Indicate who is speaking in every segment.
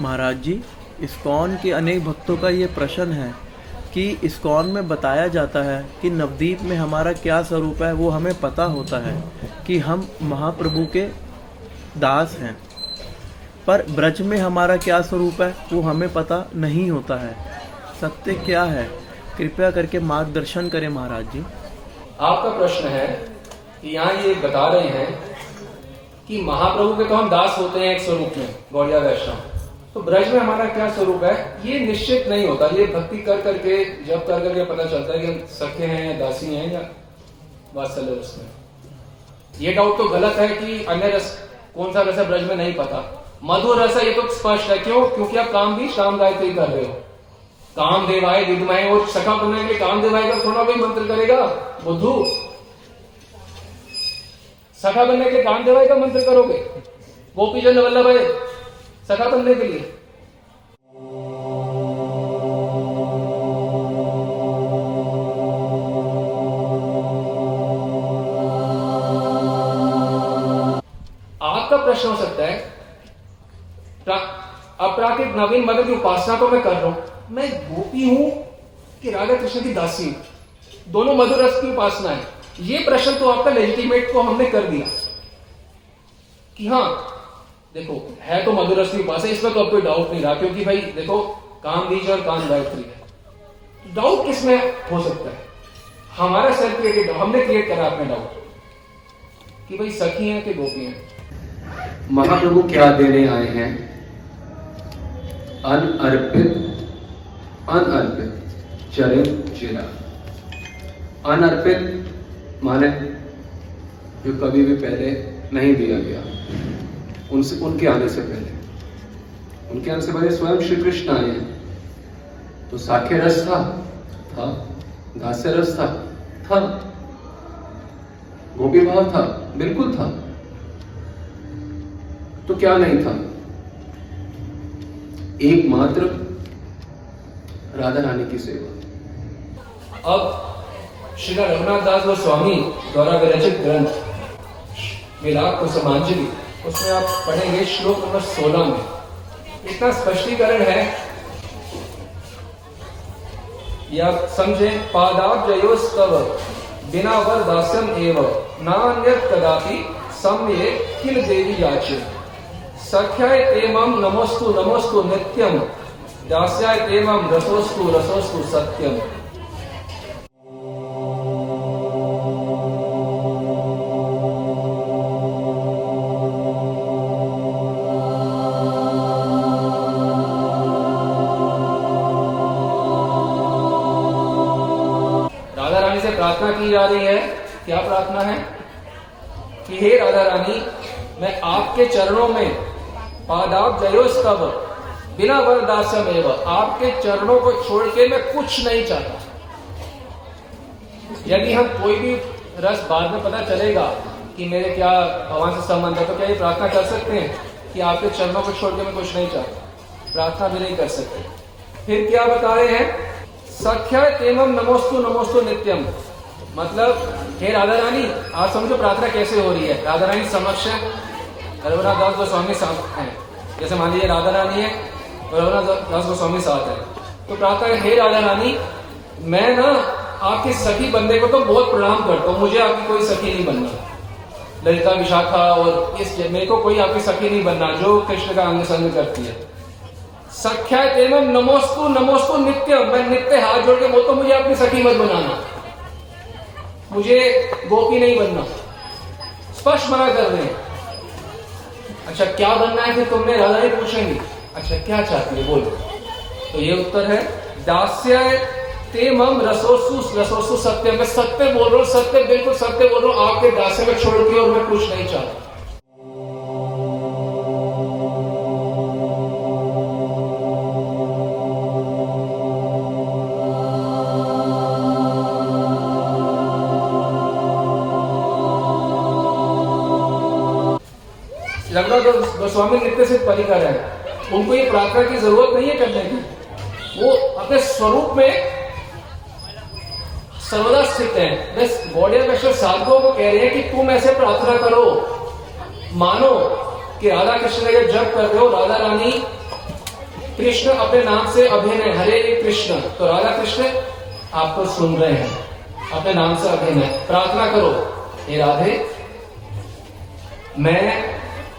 Speaker 1: महाराज जी, ISKCON के अनेक भक्तों का ये प्रश्न है कि इस्कॉन में बताया जाता है कि नवदीप में हमारा क्या स्वरूप है, वो हमें पता होता है कि हम महाप्रभु के दास हैं। पर ब्रज में हमारा क्या स्वरूप है, वो हमें पता नहीं होता है। सत्य क्या है, कृपया करके मार्गदर्शन करें महाराज जी।
Speaker 2: आपका प्रश्न है कि यहाँ ये बता रहे हैं कि महाप्रभु के तो हम दास होते हैं एक स्वरूप में, गौड़िया वैष्णव। तो ब्रज में हमारा क्या स्वरूप है? ये निश्चित नहीं होता। ये भक्ति कर करके जब कर करके पता चलता है कि हम सखे हैं या दासी हैं या वात्सल्य रस में ये डाउट तो गलत है कि अन्य रस, कौन सा रस है ब्रज में नहीं पता। मधुर रस है, ये तो स्पष्ट है। क्यों? क्योंकि आप काम भी शाम गायत्री कर रहे हो। काम देवाय विदमाय और सखा बनने के काम देवाय का थोड़ा कोई मंत्र करेगा? बुद्धू। सखा बनने के काम देवाय का मंत्र करोगे? गोपी चंद्र वल्लभ भाई सखा बनने के लिए। आपका प्रश्न हो सकता है, प्रा- अपराकृत नवीन मदन की उपासना को मैं कर रहा हूँ। मैं गोपी हूँ कि राधा कृष्ण की दासी हूँ? दोनों मधुर रस की उपासना है। ये प्रश्न तो आपका लेजिटिमेट को हमने कर दिया। कि हाँ देखो, है तो मधुर रस की उपासना इसमें तो अब कोई डाउट नहीं रहा, क्योंकि भाई, देखो, काम बीज और काम गायत्री है। डाउट किसमें हो सकता है? हमारा सेल्फ क्रिएटेड हमने क्रिएट करा अपने डाउट कि भाई, सखी हैं कि गोपी हैं?
Speaker 3: महाप्रभु क्या देने आए हैं? अनअर्पित अनअर्पित चरण चिरा अनअर्पित माने जो कभी भी पहले नहीं दिया गया। उनसे उनके आने से पहले। उनके आने से पहले स्वयं श्री कृष्ण आए हैं। तो साख्य रस था था, दास्य रस था था। गोपी भाव था, बिल्कुल था। तो क्या नहीं था? एकमात्र राधा रानी की सेवा।
Speaker 2: अब श्री रघुनाथ दास गोस्वामी द्वारा विरचित ग्रंथ विराग को समांजलि। उसमें आप पढ़ेंगे श्लोक नंबर 16 में। इतना स्पष्टीकरण है या समझे पादाब जयोस्तव बिना वर दास्यम एव नान्य कदापि सम्ये किल देवी याचे। सख्याय तेमम नमोस्तु नमोस्तु नित्यम, दास्याय तेमम रसोस्तु रसोस्तु सत्यम। प्रार्थना की जा रही है। क्या प्रार्थना है? कि हे राधा रानी, मैं आपके चरणों में पादाब जयोस्तव बिना वरदासम एवं आपके चरणों को छोड़ के मैं कुछ नहीं चाहता। यदि हम कोई भी रस बाद में पता चलेगा कि मेरे क्या भगवान से संबंध है तो क्या ये प्रार्थना कर सकते हैं कि आपके चरणों को छोड़ के मैं कुछ नहीं चाहता? प्रार्थना भी नहीं कर सकते। फिर क्या बता रहे हैं? सख्य तेमम नमोस्तु नमोस्तु नित्यम। मतलब हे राधा रानी, आप समझो प्रार्थना कैसे हो रही है? राधा रानी समक्ष रघुनाथ दास गोस्वामी साथ हैं। जैसे मान लीजिए राधा रानी है रघुनाथ दास गोस्वामी साथ है। तो प्रार्थना हे राधा रानी, मैं ना आपके सखी बंदे को तो बहुत प्रणाम करता हूँ। मुझे आपकी कोई सखी नहीं बनना। ललिता विशाखा और इस मेरे को कोई आपकी सखी नहीं बनना जो कृष्ण का अंग संग करती है। सख्या नमोस्तु नमोस्तु नित्य मैं नित्य हाथ जोड़ के बोलता हूँ, मुझे अपनी सखी मत बनाना। मुझे गोपी नहीं बनना। स्पष्ट मना कर रहे हैं। अच्छा क्या बनना है फिर तुमने? राधा ही पूछेंगे। अच्छा क्या चाहती है? बोलो। तो ये उत्तर है, दास्य ते मम रसोसु रसोसु सत्य मैं सत्य बोल रहा हूँ, सत्य, बिल्कुल सत्य बोल रहा हूँ, आपके दास्य में छोड़ती के और मैं कुछ नहीं चाहता। रघुनाथ गोस्वामी नित्य से परिकर है उनको ये प्रार्थना की ज़रूरत नहीं है करने की। वो अपने स्वरूप में सर्वदा स्थित है। बस गौड़िया वैश्व साधुओं को कह रहे हैं कि तुम ऐसे प्रार्थना करो। मानो कि राधा कृष्ण का जब कर रहे हो, राधा रानी कृष्ण अपने नाम से अभिनय हरे कृष्ण। तो राधा कृष्ण आपको सुन रहे हैं। अपने नाम से अभिनय। प्रार्थना करो, हे राधे, मैं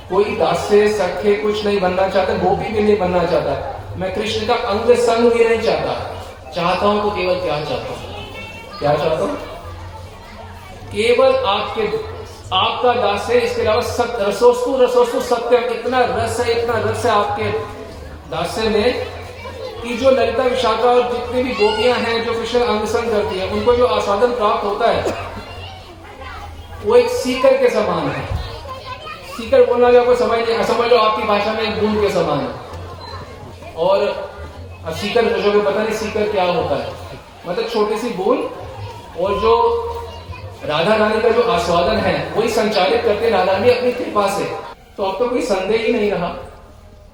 Speaker 2: कोई दास से, सखे, कुछ नहीं बनना चाहता, गोपी भी नहीं बनना चाहता। मैं कृष्ण का अंग संग भी नहीं चाहता। चाहता हूँ तो केवल क्या चाहता हूँ। क्या चाहता हूँ? केवल आपके, आपका दास है, इसके अलावा सत्य रसोस्तु रसोस्तु सत्य, इतना रस है, इतना रस है आपके दास्य में कि जो ललिता विशाखा और जितनी भी गोपियाँ हैं, जो कृष्ण अंगसंग करती है, उनको जो आस्वादन प्राप्त होता है, वो एक सीकर के समान है। सीकर बोलना भी आपको समझ नहीं समझ लो आपकी भाषा में एक बूंद के समान है। और अब सीकर जो को पता नहीं सीकर क्या होता है। मतलब छोटी सी बूंद और जो राधा रानी का जो आस्वादन है, वही संचालित करते राधा रानी अपनी कृपा से। तो अब तो कोई संदेह ही नहीं रहा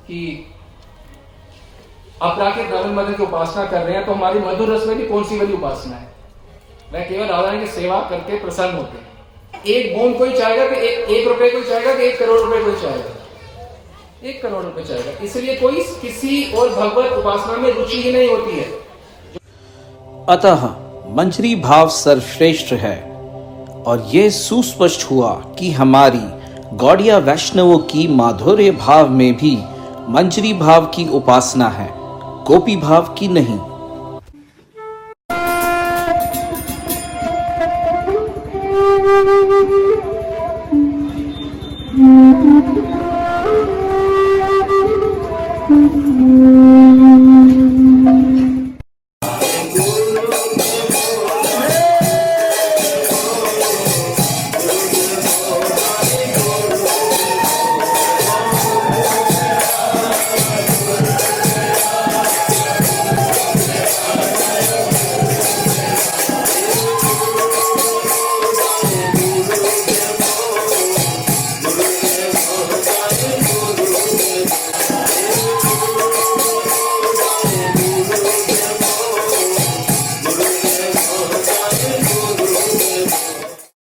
Speaker 2: कि अपराकित नवन मदन की उपासना कर रहे हैं तो हमारी मधुर रस में भी कौन सी वाली उपासना है? वह केवल राधा रानी की सेवा करके प्रसन्न होते हैं। एक बूंद कोई चाहेगा कि एक, एक रुपए कोई चाहेगा कि एक करोड़ रुपए कोई चाहेगा? एक करोड़ रुपए चाहेगा। इसलिए कोई किसी और भगवत उपासना में रुचि ही नहीं होती है।
Speaker 4: अतः मंजरी भाव सर्वश्रेष्ठ है। और ये सुस्पष्ट हुआ कि हमारी गौड़िया वैष्णवों की माधुर्य भाव में भी मंजरी भाव की उपासना है गोपी भाव की नहीं।